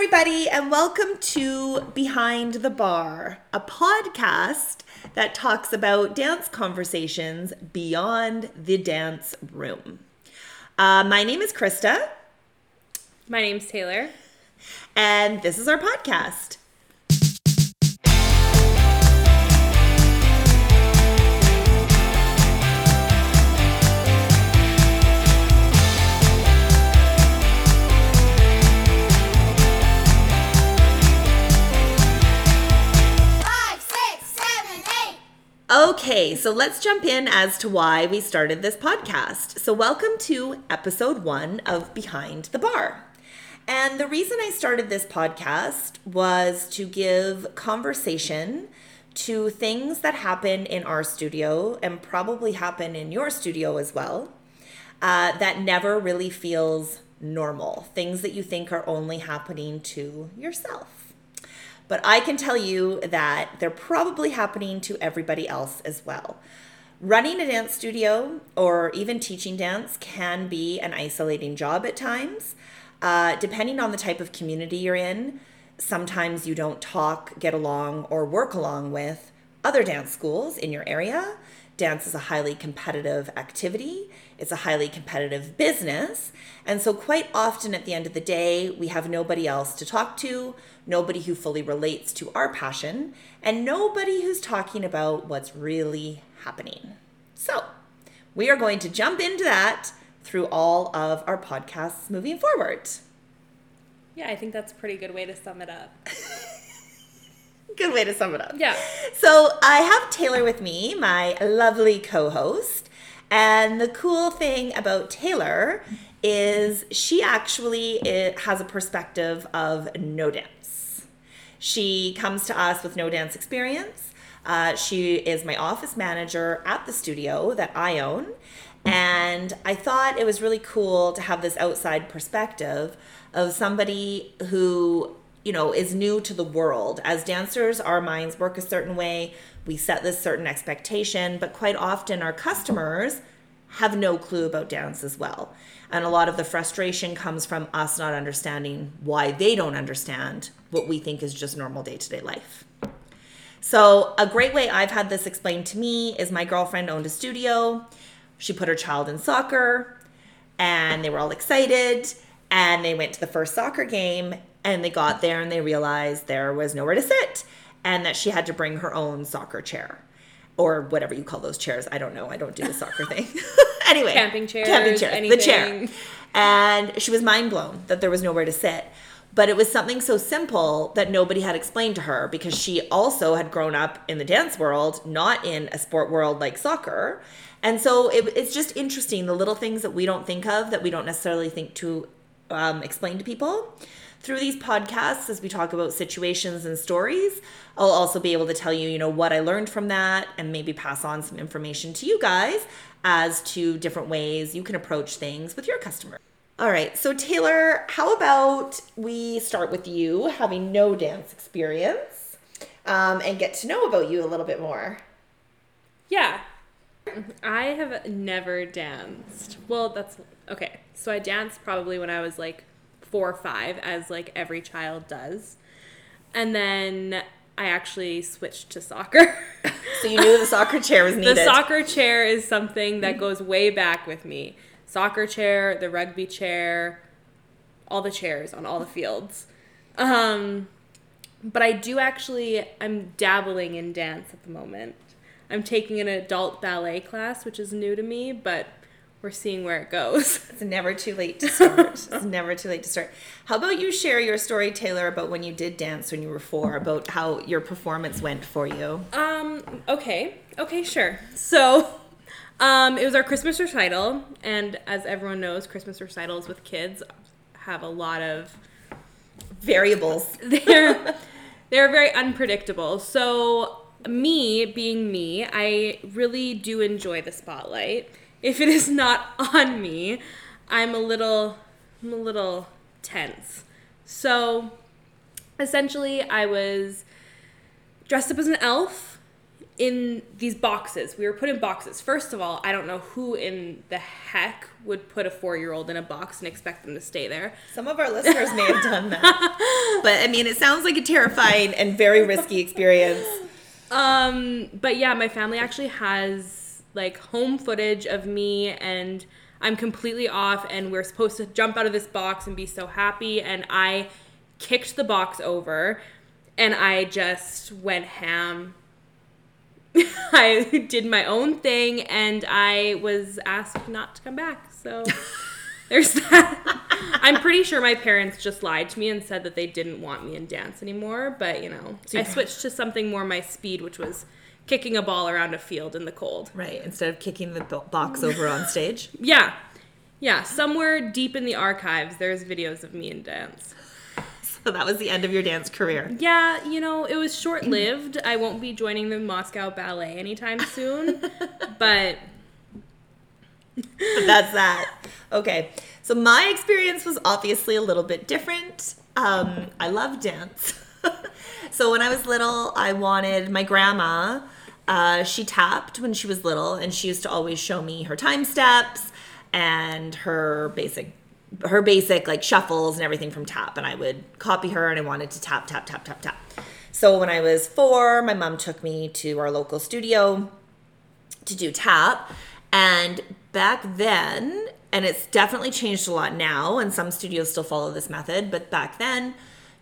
everybody, and welcome to Behind the Barre, a podcast that talks about dance conversations beyond the dance room. Uh, my name is Krista, My name's Taylor. and this is our podcast. Okay, so let's jump in as to why we started this podcast. So, welcome to episode one of Behind the Barre. And the reason I started this podcast was to give conversation to things that happen in our studio and probably happen in your studio as well uh, that never really feels normal. Things that you think are only happening to yourself. But I can tell you that they're probably happening to everybody else as well. Running a dance studio or even teaching dance can be an isolating job at times. Uh, depending on the type of community you're in, sometimes you don't talk, get along, or work along with other dance schools in your area. Dance is a highly competitive activity, it's a highly competitive business. And so, quite often at the end of the day, we have nobody else to talk to, nobody who fully relates to our passion, and nobody who's talking about what's really happening. So, we are going to jump into that through all of our podcasts moving forward. Yeah, I think that's a pretty good way to sum it up. Good way to sum it up. Yeah. So I have Taylor with me, my lovely co host. And the cool thing about Taylor is she actually has a perspective of no dance. She comes to us with no dance experience. Uh, she is my office manager at the studio that I own. And I thought it was really cool to have this outside perspective of somebody who, you know, is new to the world. As dancers, our minds work a certain way. We set this certain expectation, but quite often our customers have no clue about dance as well. And a lot of the frustration comes from us not understanding why they don't understand what we think is just normal day to day life. So, a great way I've had this explained to me is my girlfriend owned a studio. She put her child in soccer, and they were all excited. And they went to the first soccer game, and they got there and they realized there was nowhere to sit, and that she had to bring her own soccer chair or whatever you call those chairs. I don't know. I don't do the soccer thing. anyway, Camping chairs, camping chair, the chair. And she was mind blown that there was nowhere to sit. But it was something so simple that nobody had explained to her because she also had grown up in the dance world, not in a sport world like soccer. And so it, it's just interesting the little things that we don't think of that we don't necessarily think to um, explain to people. Through these podcasts, as we talk about situations and stories, I'll also be able to tell you, you know, what I learned from that and maybe pass on some information to you guys as to different ways you can approach things with your customer. All right, so Taylor, how about we start with you having no dance experience um, and get to know about you a little bit more? Yeah. I have never danced. Well, that's okay. So I danced probably when I was like four or five, as like every child does. And then I actually switched to soccer. So you knew the soccer chair was needed. the soccer chair is something that goes way back with me. Soccer chair, the rugby chair, all the chairs on all the fields. Um, but I do actually, I'm dabbling in dance at the moment. I'm taking an adult ballet class, which is new to me, but we're seeing where it goes. It's never too late to start. it's never too late to start. How about you share your story, Taylor, about when you did dance when you were four, about how your performance went for you? Um, okay. Okay, sure. So, um, it was our Christmas recital, and as everyone knows, Christmas recitals with kids have a lot of Variables. they're they're very unpredictable. So me being me, I really do enjoy the spotlight. If it is not on me, I'm a little I'm a little tense. So essentially I was dressed up as an elf in these boxes. We were put in boxes. First of all, I don't know who in the heck would put a four year old in a box and expect them to stay there. Some of our listeners may have done that. But I mean, it sounds like a terrifying and very risky experience. Um, but yeah, my family actually has like home footage of me and I'm completely off and we're supposed to jump out of this box and be so happy and I kicked the box over and I just went ham. I did my own thing and I was asked not to come back. So there's that. I'm pretty sure my parents just lied to me and said that they didn't want me in dance anymore, but you know, I switched to something more my speed, which was kicking a ball around a field in the cold. Right, instead of kicking the box over on stage. Yeah. Yeah, somewhere deep in the archives there's videos of me in dance. So that was the end of your dance career. Yeah, you know, it was short-lived. I won't be joining the Moscow Ballet anytime soon, but But that's that. Okay. So my experience was obviously a little bit different. Um, I love dance. so when I was little, I wanted my grandma. Uh, she tapped when she was little, and she used to always show me her time steps and her basic, her basic like shuffles and everything from tap. And I would copy her, and I wanted to tap, tap, tap, tap, tap. So when I was four, my mom took me to our local studio to do tap. And back then, and it's definitely changed a lot now, and some studios still follow this method, but back then,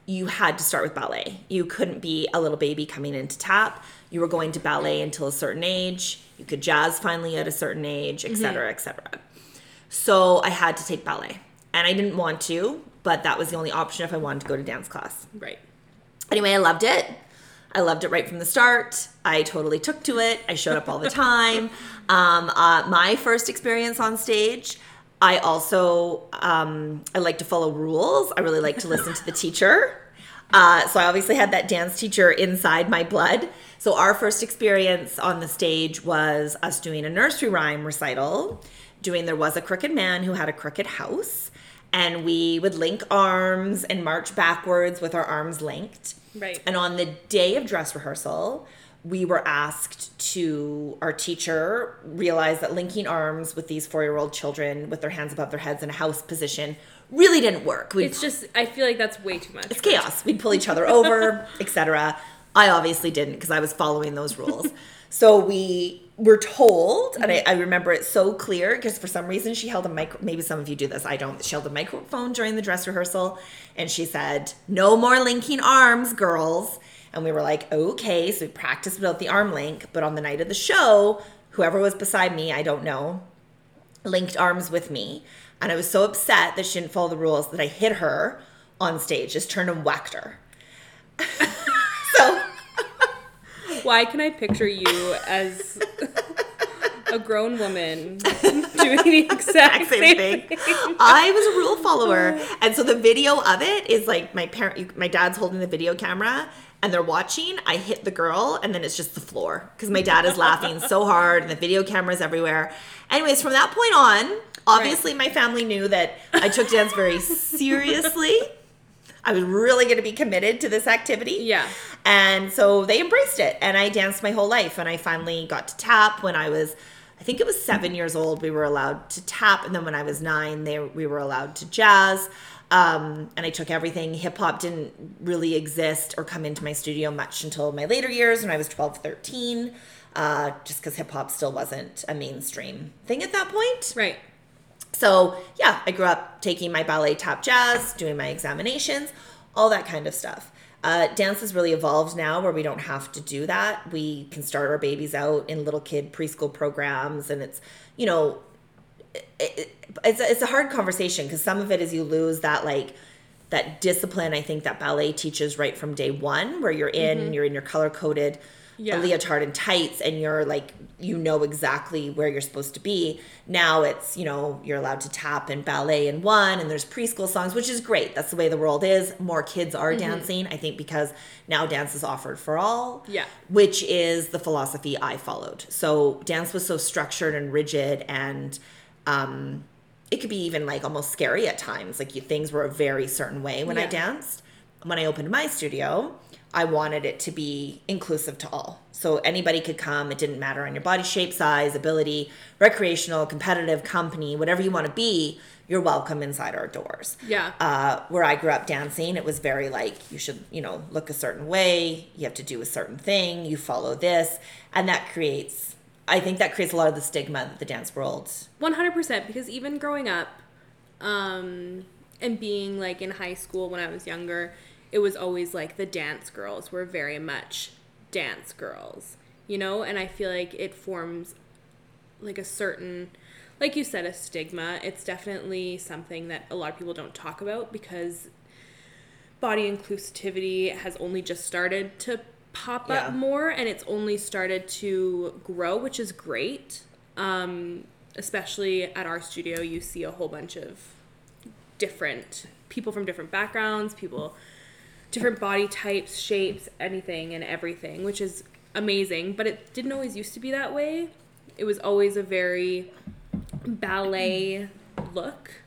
you had to start with ballet. You couldn't be a little baby coming into tap. You were going to ballet until a certain age. You could jazz finally at a certain age, et cetera, et cetera. So I had to take ballet. And I didn't want to, but that was the only option if I wanted to go to dance class right. anyway, I loved it. I loved it right from the start. I totally took to it. I showed up all the time. Um, uh, my first experience on stage, I also um, I like to follow rules. I really like to listen to the teacher. Uh, so I obviously had that dance teacher inside my blood. So our first experience on the stage was us doing a nursery rhyme recital. Doing there was a crooked man who had a crooked house, and we would link arms and march backwards with our arms linked. Right. And on the day of dress rehearsal, we were asked to, our teacher realized that linking arms with these four year old children with their hands above their heads in a house position really didn't work. We'd, It's just I feel like that's way too much. it's chaos. We'd pull each other over, etc. I obviously didn't because I was following those rules. So we were told, and I, I remember it so clear because for some reason she held a mic. Maybe some of you do this. I don't. She held a microphone during the dress rehearsal, and she said, "No more linking arms, girls." And we were like, "Okay." So we practiced without the arm link, but on the night of the show, whoever was beside me, I don't know, linked arms with me. And I was so upset that she didn't follow the rules that I hit her on stage, just turned and whacked her. so Why can I picture you as a grown woman doing the exact exact same thing. I was a rule follower, and so the video of it is like my parent, my dad's holding the video camera, and they're watching. I hit the girl, and then it's just the floor because my dad is laughing so hard, and the video camera's everywhere. Anyways, from that point on, obviously my family knew that I took dance very seriously. I was really going to be committed to this activity. Yeah. And so they embraced it. And I danced my whole life. And I finally got to tap when I was, I think it was seven years old. We were allowed to tap. And then when I was nine, they, we were allowed to jazz. Um, and I took everything. Hip hop didn't really exist or come into my studio much until my later years when I was 12, 13, uh, just because hip hop still wasn't a mainstream thing at that point. Right. So, yeah, I grew up taking my ballet tap jazz, doing my examinations, all that kind of stuff. Uh, dance has really evolved now where we don't have to do that. We can start our babies out in little kid preschool programs, and it's, you know, it, it, it's, a, it's a hard conversation because some of it is you lose that, like, that discipline I think that ballet teaches right from day one, where you're in, you're in your color coded Yeah. leotard and tights, and you're like, you know exactly where you're supposed to be. Now it's, you know, you're allowed to tap and ballet in one, and there's preschool songs, which is great. That's the way the world is. More kids are dancing, I think, because now dance is offered for all. Yeah. Which is the philosophy I followed. So dance was so structured and rigid and, um, it could be even like almost scary at times. Like you, things were a very certain way when I danced. when I opened my studio, I wanted it to be inclusive to all. So anybody could come. It didn't matter on your body shape, size, ability, recreational, competitive, company, whatever you want to be, you're welcome inside our doors. Yeah. Uh, where I grew up dancing, it was very like you should, you know, look a certain way, you have to do a certain thing, you follow this, and that creates I think that creates a lot of the stigma that the dance world 100% because even growing up um and being like in high school when I was younger, it was always like the dance girls were very much dance girls, you know, and I feel like it forms like a certain like you said a stigma. It's definitely something that a lot of people don't talk about because body inclusivity has only just started to pop Yeah. up more and it's only started to grow, which is great. Um, especially at our studio, you see a whole bunch of different people from different backgrounds, people, different body types, shapes, anything and everything, which is amazing. But it didn't always used to be that way. It was always a very ballet look.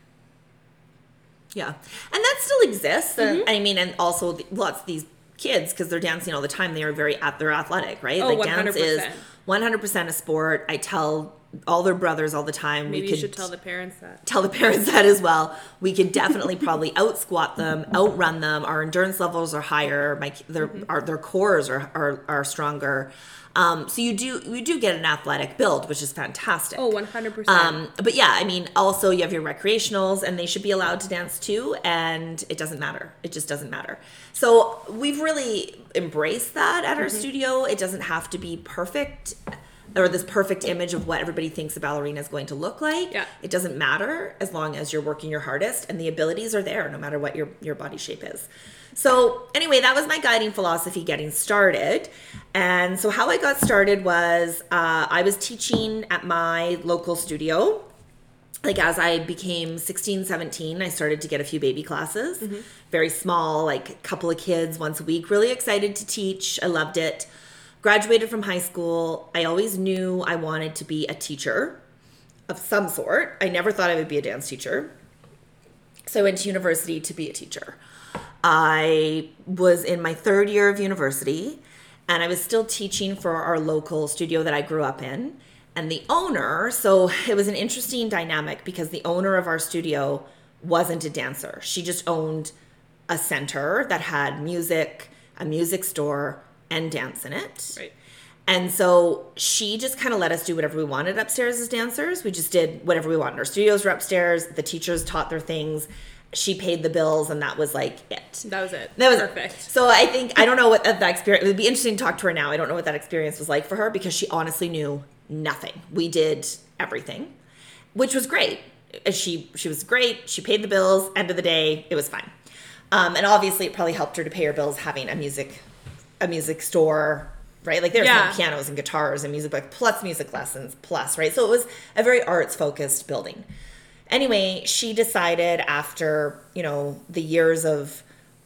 Yeah, and that still exists. Mm-hmm. I mean, and also lots of these kids because they're dancing all the time. They are very at they're athletic, right? Oh, like dance is 100%. one hundred percent a sport. I tell all their brothers all the time. Maybe we you could should tell the parents that. tell the parents that as well. We could definitely probably out squat them, outrun them. Our endurance levels are higher. My their Mm-hmm. our, their cores are, are are stronger. Um, so you do you do get an athletic build, which is fantastic. Oh, 100%. Um, but yeah, I mean, also you have your recreationals, and they should be allowed to dance too. And it doesn't matter; it just doesn't matter. So we've really embraced that at our Mm-hmm. studio. It doesn't have to be perfect, or this perfect image of what everybody thinks a ballerina is going to look like. Yeah. It doesn't matter as long as you're working your hardest, and the abilities are there, no matter what your your body shape is. So anyway, that was my guiding philosophy getting started. And so how I got started was uh, I was teaching at my local studio. Like as I became 16, 17, I started to get a few baby classes. Very small, like a couple of kids once a week. Really excited to teach. I loved it. Graduated from high school. I always knew I wanted to be a teacher of some sort. I never thought I would be a dance teacher. So I went to university to be a teacher. I was in my third year of university and I was still teaching for our local studio that I grew up in. And the owner, so it was an interesting dynamic because the owner of our studio wasn't a dancer. She just owned a center that had music, a music store, and dance in it. Right. And so she just kind of let us do whatever we wanted upstairs as dancers. We just did whatever we wanted. Our studios were upstairs. The teachers taught their things. She paid the bills, and that was like it. That was it. That was perfect. So I think I don't know what that experience. It would be interesting to talk to her now. I don't know what that experience was like for her because she honestly knew nothing. We did everything, which was great. Uh, She she was great. She paid the bills. End of the day, it was fine. Um, and obviously, it probably helped her to pay her bills having a music a music store. Right, like there's Yeah. no pianos and guitars and music, but plus music lessons, plus right. So it was a very arts focused building anyway she decided after you know the years of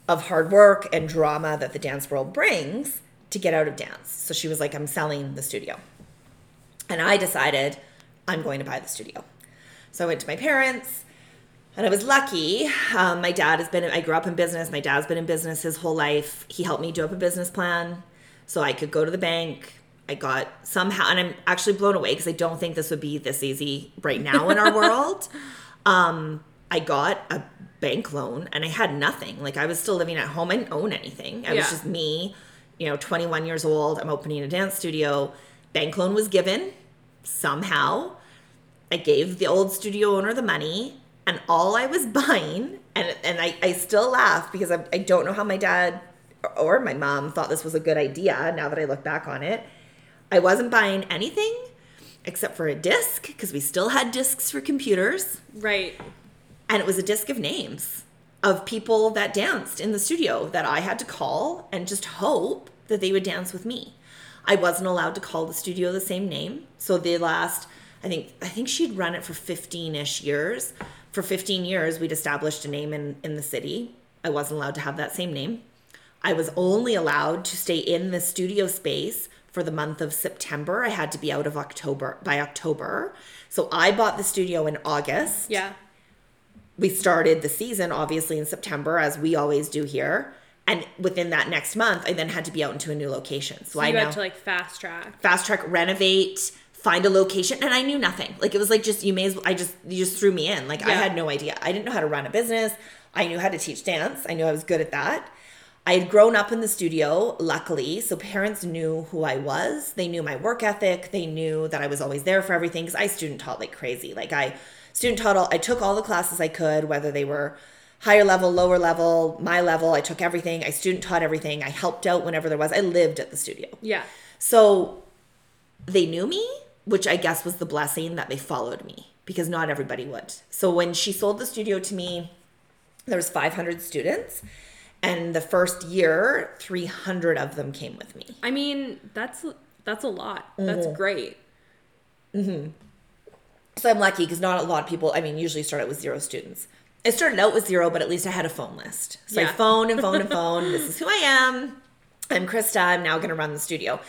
of hard work and drama that the dance world brings to get out of dance so she was like i'm selling the studio and i decided i'm going to buy the studio so i went to my parents and i was lucky um, my dad has been i grew up in business my dad's been in business his whole life he helped me do up a business plan so i could go to the bank i got somehow and i'm actually blown away because i don't think this would be this easy right now in our world um, I got a bank loan and I had nothing. Like I was still living at home. I didn't own anything. I was just me, you know, 21 years old. I'm opening a dance studio. Bank loan was given somehow. I gave the old studio owner the money and all I was buying, and, and I, I still laugh because I, I don't know how my dad or my mom thought this was a good idea now that I look back on it. I wasn't buying anything except for a disc because we still had discs for computers Right. and it was a disc of names of people that danced in the studio that I had to call and just hope that they would dance with me. I wasn't allowed to call the studio the same name. So the last I think I think she'd run it for 15ish years. For 15 years we'd established a name in in the city. I wasn't allowed to have that same name. I was only allowed to stay in the studio space for the month of September. I had to be out of October by October. So I bought the studio in August Yeah. we started the season obviously in September as we always do here And within that next month, I then had to be out into a new location. So, So I you now had to like fast track. fast track renovate find a location and i knew nothing. Like it was like just you may as well i just you just threw me in. Like i had no idea. I didn't know how to run a business. I knew how to teach dance. I knew i was good at that. I had grown up in the studio luckily so parents knew who i was. They knew my work ethic. They knew that i was always there for everything because i student taught like crazy. Like i student taught all i took all the classes i could whether they were higher level lower level my level i took everything. I student taught everything. I helped out whenever there was. I lived at the studio. Yeah. so they knew me, which I guess was the blessing that they followed me because not everybody would. So when she sold the studio to me, there was 500 students and the first year 300 of them came with me. I mean, that's that's a lot. That's Mm-hmm. great. So I'm lucky because not a lot of people, I mean, usually start out with zero students. I started out with zero, but at least I had a phone list. So I Yeah. phoned and phoned and phoned. this is who I am. I'm Krista. I'm now going to run the studio.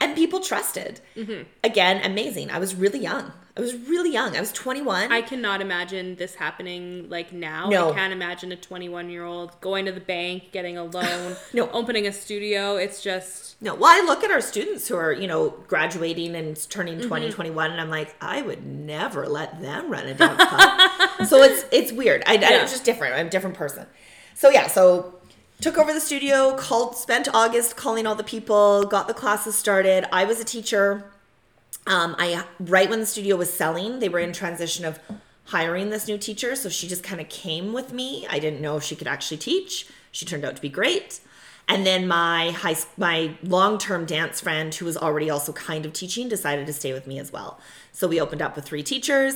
And people trusted. Mm-hmm. Again, amazing. I was really young. I was really young. I was 21. I cannot imagine this happening like now. No. I can't imagine a 21 year old going to the bank, getting a loan, No. opening a studio. It's just No, well, I look at our students who are, you know, graduating and turning Mm-hmm. 21, and I'm like, I would never let them run a dance club. so it's it's weird. I, I Yeah. it's just different. I'm a different person. So yeah, so took over the studio, called, spent August calling all the people, got the classes started. I was a teacher. Um, I right when the studio was selling, they were in transition of hiring this new teacher, so she just kind of came with me. I didn't know if she could actually teach. She turned out to be great. And then my high my long-term dance friend who was already also kind of teaching decided to stay with me as well. So we opened up with three teachers.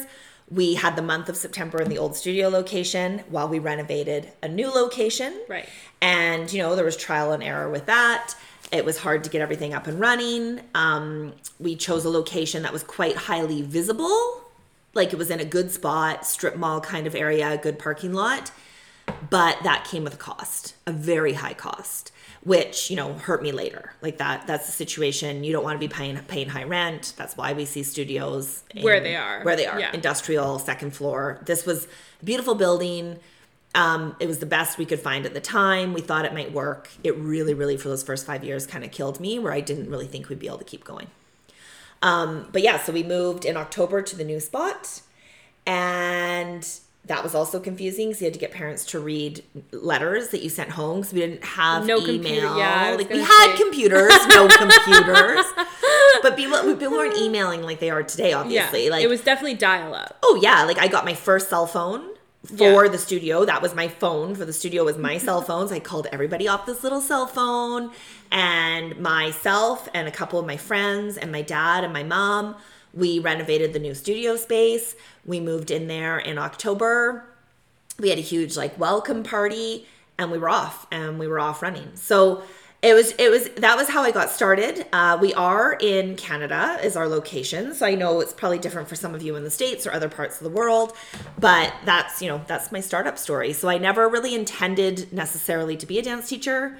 We had the month of September in the old studio location while we renovated a new location. Right. And, you know, there was trial and error with that. It was hard to get everything up and running. Um, we chose a location that was quite highly visible. Like it was in a good spot, strip mall kind of area, good parking lot. But that came with a cost, a very high cost, which, you know, hurt me later. Like that, that's the situation. You don't want to be paying paying high rent. That's why we see studios Where they are. Where they are. Yeah. Industrial, second floor. This was a beautiful building. Um, it was the best we could find at the time. We thought it might work. It really, really, for those first five years, kind of killed me, where I didn't really think we'd be able to keep going. Um, but yeah, so we moved in October to the new spot, and that was also confusing because you had to get parents to read letters that you sent home because we didn't have No email. computer- yeah, like we gonna had computers, no computers, but people people weren't emailing like they are today. Yeah. Obviously, like it was definitely dial up. oh yeah like i got my first cell phone for Yeah. the studio that was my phone for the studio was my cell phone so i called everybody off this little cell phone and myself and a couple of my friends and my dad and my mom we renovated the new studio space. We moved in there in october. We had a huge like welcome party and we were off and we were off running. So it was it was that was how i got started. Uh, we are in canada is our location so i know it's probably different for some of you in the states or other parts of the world but that's you know that's my startup story. So i never really intended necessarily to be a dance teacher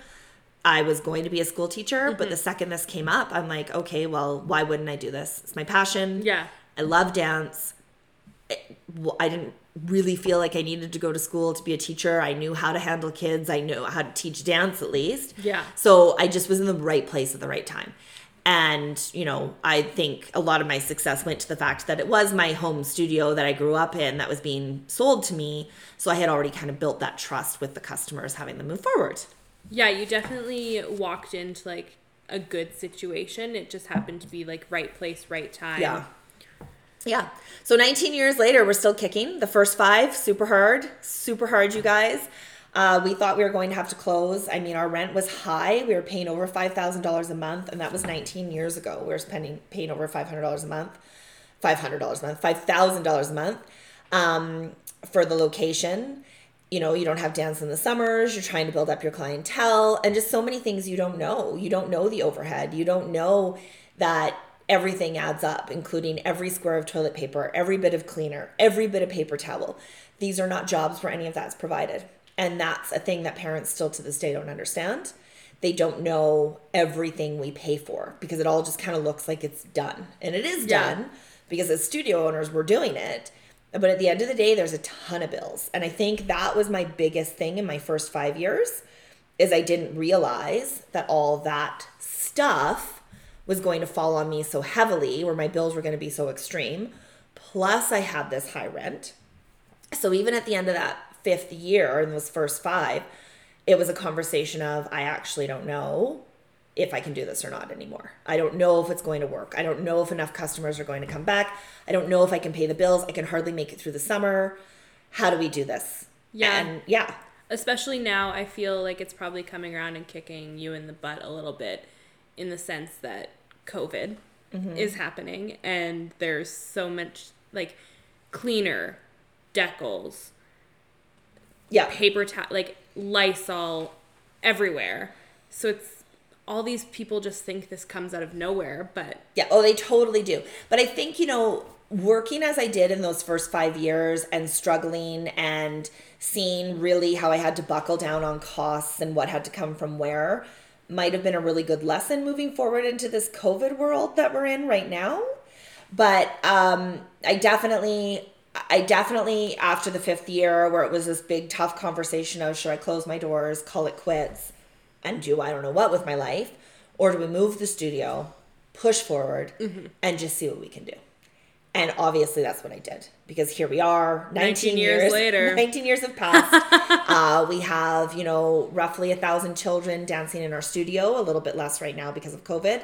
I was going to be a school teacher, but the mm-hmm. second this came up, I'm like, okay, well, why wouldn't I do this? It's my passion. Yeah. I love dance. It- well, I didn't really feel like I needed to go to school to be a teacher. I knew how to handle kids. I knew how to teach dance at least. Yeah. So I just was in the right place at the right time. And, you know, I think a lot of my success went to the fact that it was my home studio that I grew up in that was being sold to me. So I had already kind of built that trust with the customers, having them move forward. Yeah, you definitely walked into like a good situation. It just happened to be like right place, right time. Yeah. Yeah. So 19 years later, we're still kicking. The first five, super hard, super hard, you guys. Uh, we thought we were going to have to close. I mean, our rent was high. We were paying over $5,000 a month, and that was 19 years ago. We were spending paying over $500 a month, $500 a month, $5,000 a month um, for the location. You know, you don't have dance in the summers. You're trying to build up your clientele, and just so many things you don't know. You don't know the overhead. You don't know that everything adds up, including every square of toilet paper, every bit of cleaner, every bit of paper towel. These are not jobs where any of that's provided. And that's a thing that parents still to this day don't understand. They don't know everything we pay for because it all just kind of looks like it's done. And it is Yeah. done because as studio owners, we're doing it. But at the end of the day, there's a ton of bills. And I think that was my biggest thing in my first five years is I didn't realize that all that stuff was going to fall on me so heavily, where my bills were going to be so extreme. Plus, I had this high rent. So even at the end of that fifth year, in those first five, it was a conversation of I actually don't know if I can do this or not anymore. I don't know if it's going to work. I don't know if enough customers are going to come back. I don't know if I can pay the bills. I can hardly make it through the summer. How do we do this? Yeah. And yeah. especially now i feel like it's probably coming around and kicking you in the butt a little bit in the sense that covid mm-hmm. is happening and there's so much like cleaner decals Yeah. paper towel like lysol everywhere so it's all these people just think this comes out of nowhere but Yeah, oh, they totally do. But I think, you know, working as I did in those first five years and struggling and seeing really how I had to buckle down on costs and what had to come from where might have been a really good lesson moving forward into this COVID world that we're in right now. But um, I definitely, I definitely, after the fifth year where it was this big, tough conversation of should I close my doors, call it quits, and do I don't know what with my life, or do we move the studio, push forward, and just see what we can do? And obviously, that's what I did because here we are, 19, 19 years later. 19 years have passed. uh, we have, you know, roughly a thousand children dancing in our studio, a little bit less right now because of COVID.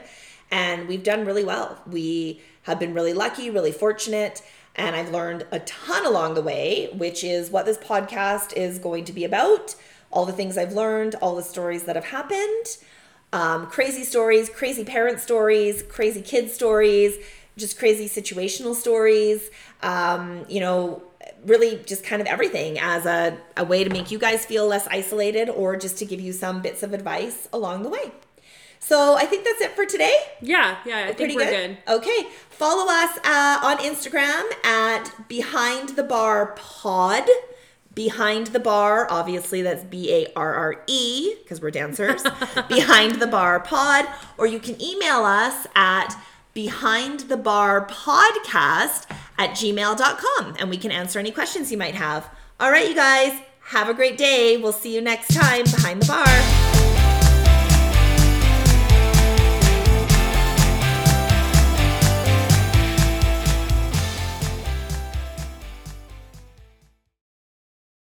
And we've done really well. We have been really lucky, really fortunate. And I've learned a ton along the way, which is what this podcast is going to be about. All the things I've learned, all the stories that have happened, um, crazy stories, crazy parent stories, crazy kid stories, just crazy situational stories. Um, you know, really just kind of everything as a, a way to make you guys feel less isolated or just to give you some bits of advice along the way. So I think that's it for today. yeah yeah i think we're good. Okay. Follow us uh, on Instagram at Behind the Barre Pod. Behind the Barre, obviously that's B A R R E because we're dancers. Behind the Barre Pod. Or you can email us at Behind the Barre Podcast at gmail.com and we can answer any questions you might have. All right, you guys, have a great day. We'll see you next time behind the bar.